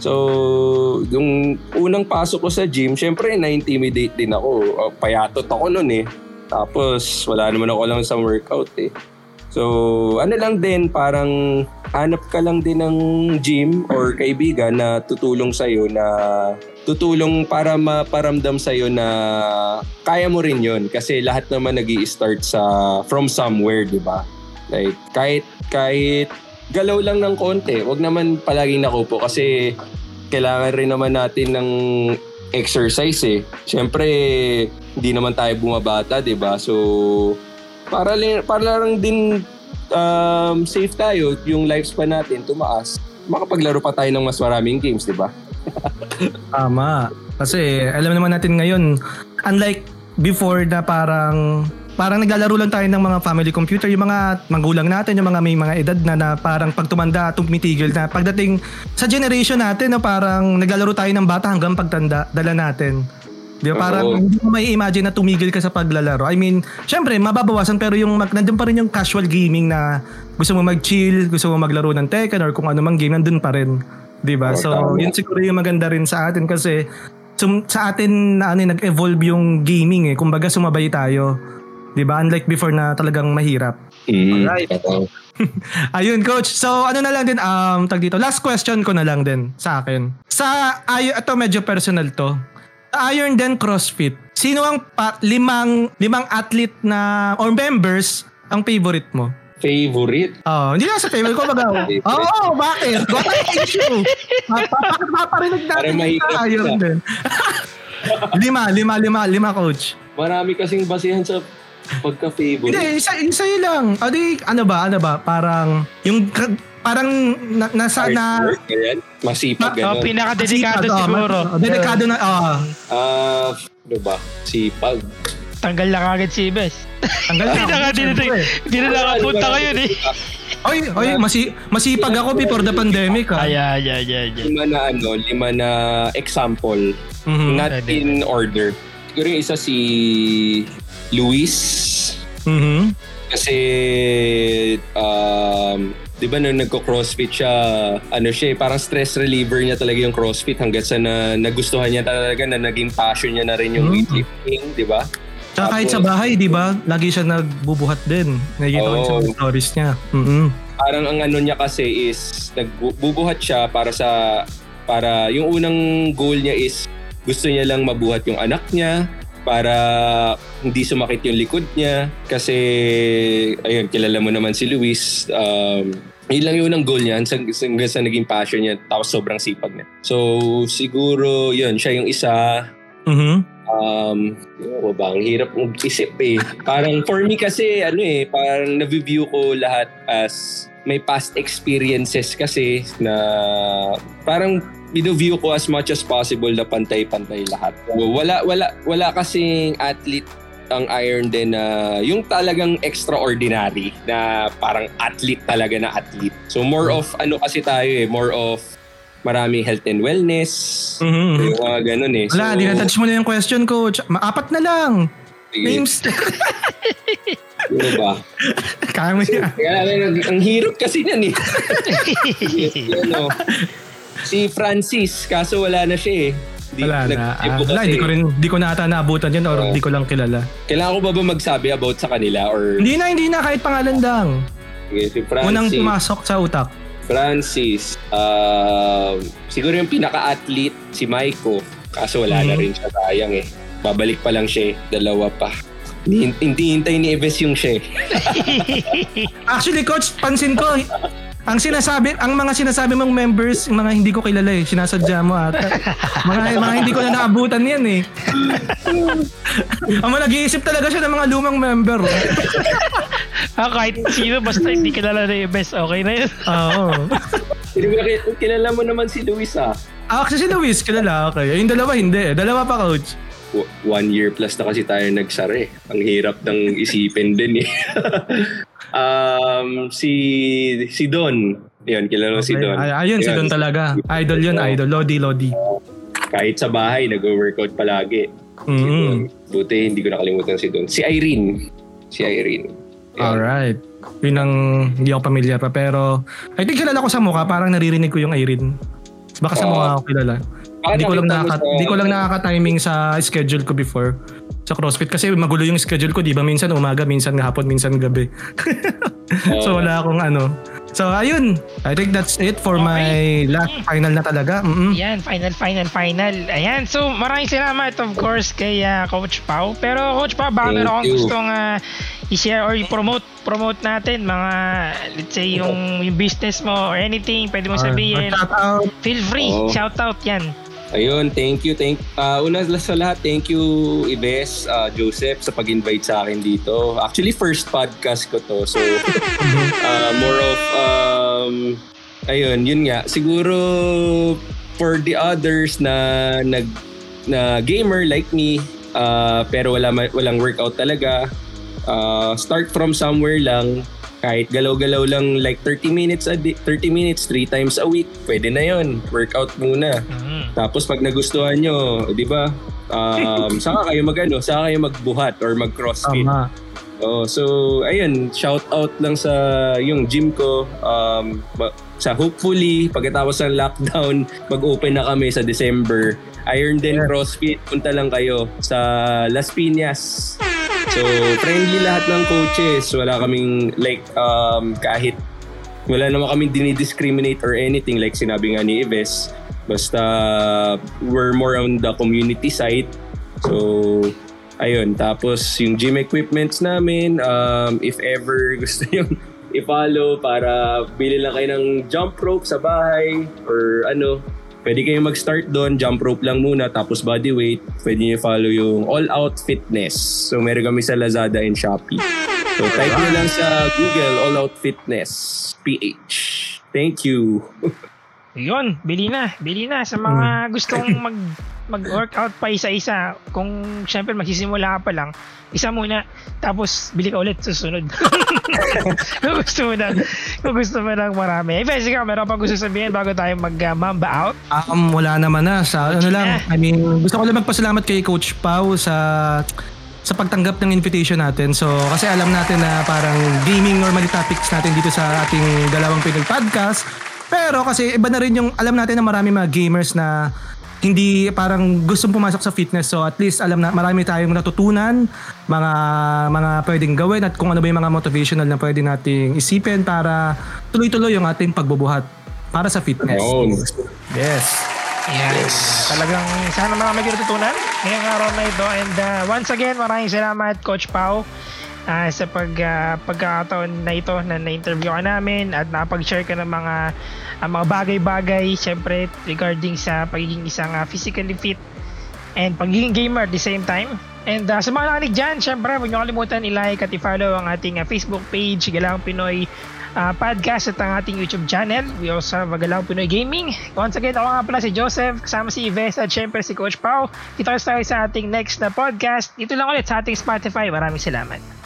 So, yung unang pasok ko sa gym, syempre na-intimidate din ako. Uh, Payatot ako noon eh. Tapos, wala naman ako lang sa workout eh. So, ano lang din, parang hanap ka lang din ng gym or kaibigan na tutulong sa'yo na tutulong para maparamdam sa'yo na kaya mo rin yon kasi lahat naman nag start sa from somewhere, di ba? Like, kahit, kahit galaw lang ng konti, wag naman palaging nakupo kasi kailangan rin naman natin ng exercise eh. Siyempre, hindi naman tayo bumabata, di ba? So, para, li- para lang din um, safe tayo, yung lifespan natin tumaas, makapaglaro pa tayo ng mas maraming games, di ba? Tama. Kasi alam naman natin ngayon, unlike before na parang parang naglalaro lang tayo ng mga family computer, yung mga magulang natin, yung mga may mga edad na, na parang pag tumanda, tumitigil na. Pagdating sa generation natin, na parang naglalaro tayo ng bata hanggang pagtanda, dala natin. Di ba? Parang Oo. hindi mo may imagine na tumigil ka sa paglalaro. I mean, syempre, mababawasan pero yung mag, nandun pa rin yung casual gaming na gusto mo mag-chill, gusto mo maglaro ng Tekken or kung ano mang game, nandun pa rin. Di ba? So, tama. yun siguro yung maganda rin sa atin kasi sum- sa atin na ano, eh, nag-evolve yung gaming eh. Kumbaga sumabay tayo. 'Di ba? Unlike before na talagang mahirap. Mm. Alright. Ayun coach. So ano na lang din um tag dito. Last question ko na lang din sa akin. Sa ay ito medyo personal to. Sa Iron Den CrossFit, sino ang pa, limang limang athlete na or members ang favorite mo? Favorite? Oh, hindi na sa favorite ko baga. Oo, oh, bakit? What an issue? Para natin sa Iron. Den? lima, lima, lima, lima coach. Marami kasing basihan sa pagka-favorite. Hindi, isa, isa yun lang. O di, ano ba, ano ba, parang, yung, parang, na, nasa, na, ganyan. Masipag, Oh, gano'n. pinaka-dedikado Masipag, oh, siguro. oh, dedikado na, oh. Ah, ano ba? Sipag. Tanggal na kagad si Ibes. Tanggal Hindi na nga, di na, di na nakapunta ngayon eh. Oy, oy, masi, masipag ako before the pandemic, ah. Ay, ay, ay, ay, ay. Lima na ano, lima na example. Mhm. Not in order. Siguro yung isa si Luis. Mhm. Kasi, um, di ba nung nagko-crossfit siya, ano siya, eh, parang stress reliever niya talaga yung crossfit hanggang sa na, nagustuhan niya talaga na naging passion niya na rin yung Mhm. weightlifting, di ba? Tsaka kahit sa bahay, di ba? Lagi siya nagbubuhat din. Nakikita ko yun sa stories niya. Mhm. Parang ang ano niya kasi is nagbubuhat siya para sa para yung unang goal niya is gusto niya lang mabuhat yung anak niya para hindi sumakit yung likod niya. Kasi ayun kilala mo naman si Luis. Um yun lang yung unang goal niya. Hanggang sa, naging passion niya. Tapos sobrang sipag niya. So siguro yun siya yung isa. Mhm. Um, ano ba, ang hirap mag-isip eh. Parang for me kasi, ano eh, parang na-view ko lahat as may past experiences kasi na parang view ko as much as possible na pantay-pantay lahat. Wala wala wala kasing athlete ang Iron din na yung talagang extraordinary na parang athlete talaga na athlete. So more of ano kasi tayo eh, more of maraming health and wellness. Mhm. Yung mga ganun eh. Wala, di na-touch mo na yung question, coach. Maapat na lang. sige, Names. ano ba? Kaya mo. Kaya ang, hirap kasi yan eh. ano, si Francis, kaso wala na siya eh. Di, Wala na. Ah, wala, hindi ko rin, hindi ko na ata naabutan yan or hindi ko lang kilala. Kailangan ko ba ba magsabi about sa kanila or Hindi na, hindi na, kahit pangalan lang. Sige, si Francis? Unang pumasok sa utak. Francis, um, siguro yung pinaka-athlete si Maiko. Kaso wala na Mhm. rin siya, sayang eh. Babalik pa lang siya eh, dalawa pa. Hindi hindi hintay ni Eves yung siya eh. Actually, coach, pansin ko, ang sinasabi, ang mga sinasabi mong members, yung mga hindi ko kilala eh, sinasadya mo ata. Mga, mga hindi ko na naabutan yan eh. ang mga nag-iisip talaga siya ng mga lumang member. ah, kahit sino, basta hindi kilala na yung best, okay na yun. Oo. Kilala mo naman si Luis ah. Ah, actually, si Luis, kilala, okay. Yung dalawa, hindi. eh. Dalawa pa, coach. One year plus na kasi tayo nagsara eh. Ang hirap ng isipin din eh. um, si si Don. Yun, kilala mo si Okay. Don. Ay, ayun, si. Don talaga. Idol yun, idol. Lodi, Lodi. Kahit sa bahay, nag-workout palagi. Si Mm-hmm. Don. Buti, hindi ko nakalimutan si Don. Si Irene. Si Irene. Yun. Alright. Yun ang hindi ako pamilyar pa. Pero, I think kilala ko sa mukha. Parang naririnig ko yung Irene. Baka sa mukha ako kilala. Hindi ko lang nakaka, hindi ko lang nakaka-timing sa schedule ko before sa CrossFit kasi magulo yung schedule ko, 'di ba? Minsan umaga, minsan hapon, minsan gabi. so wala akong ano. So ayun, I think that's it for my last final na talaga. Mm-mm. Ayan, final, final, final. Ayan, so maraming salamat of course kay ah, Coach Pau. Pero Coach Pau, baka meron akong gustong ah, i-share or i-promote promote natin mga let's say yung, yung business mo or anything pwede mo sabihin. Shout out. Feel free, Oo. shout out yan. Ayun, thank you. Thank, uh, una sa lahat, thank you Ives, uh, Joseph sa pag-invite sa akin dito. Actually, first podcast ko to. So, uh, more of, um, ayun, yun nga. Siguro, for the others na nag na gamer like me, uh, pero wala walang workout talaga, uh, start from somewhere lang. Kahit galaw-galaw lang like 30 minutes a day, 30 minutes, 3 times a week, pwede na yon Workout muna. Mm. Tapos pag nagustuhan nyo, di ba? Um, saka kayo magano, saka kayo magbuhat or mag-crossfit. Tama. Oh, so ayun, shout out lang sa yung gym ko. Um, sa hopefully pagkatapos ng lockdown, mag-open na kami sa December. Iron Den CrossFit, punta lang kayo sa Las Piñas. So, friendly lahat ng coaches. Wala kaming like um, kahit wala naman kaming dinidiscriminate or anything like sinabi nga ni Ives. Basta we're more on the community side. So, ayun. Tapos yung gym equipments namin, um, if ever gusto yung i-follow para bili lang kayo ng jump rope sa bahay or ano, pwede kayo mag-start doon, jump rope lang muna, tapos body weight. Pwede nyo i-follow yung All Out Fitness. So meron kami sa Lazada and Shopee. So type nyo lang sa Google All Out Fitness PH. Thank you. Yun, bili na, bili na sa mga gustong mag mag-workout pa isa-isa. Kung syempre magsisimula ka pa lang, isa muna, tapos bili ka ulit susunod. kung gusto mo na, kung gusto mo ng marami. Eh, Fes, ikaw, meron pa gusto sabihin bago tayo mag-mamba out? Um, wala naman na. Sa ano lang, I mean, gusto ko lang magpasalamat kay Coach Pau sa sa pagtanggap ng invitation natin. So, kasi alam natin na parang gaming normally topics natin dito sa ating Dalawang Pinoy Podcast. Pero kasi iba na rin yung, alam natin na marami mga gamers na hindi parang gustong pumasok sa fitness. So at least alam na marami tayong natutunan, mga mga pwedeng gawin at kung ano ba yung mga motivational na pwede nating isipin para tuloy-tuloy yung ating pagbubuhat para sa fitness. Yun. Yes. Yan. Talagang sana marami kayo natutunan ngayong araw na ito. And uh, once again, maraming salamat Coach Pau uh, sa pag, uh, pagkakataon na ito na na-interview ka namin at napag-share ka ng mga uh, mga bagay-bagay syempre regarding sa pagiging isang uh, physically fit and pagiging gamer at the same time. And uh, sa mga nakinig dyan, syempre huwag nyo kalimutan i-like at i-follow ang ating uh, Facebook page, Galang Pinoy uh, podcast at ang ating YouTube channel. We also have Magalaw Pinoy Gaming. Once again, ako nga pala si Joseph, kasama si Ives at syempre si Coach Pau. Kita tayo sa ating next na podcast. Dito lang ulit sa ating Spotify. Maraming salamat.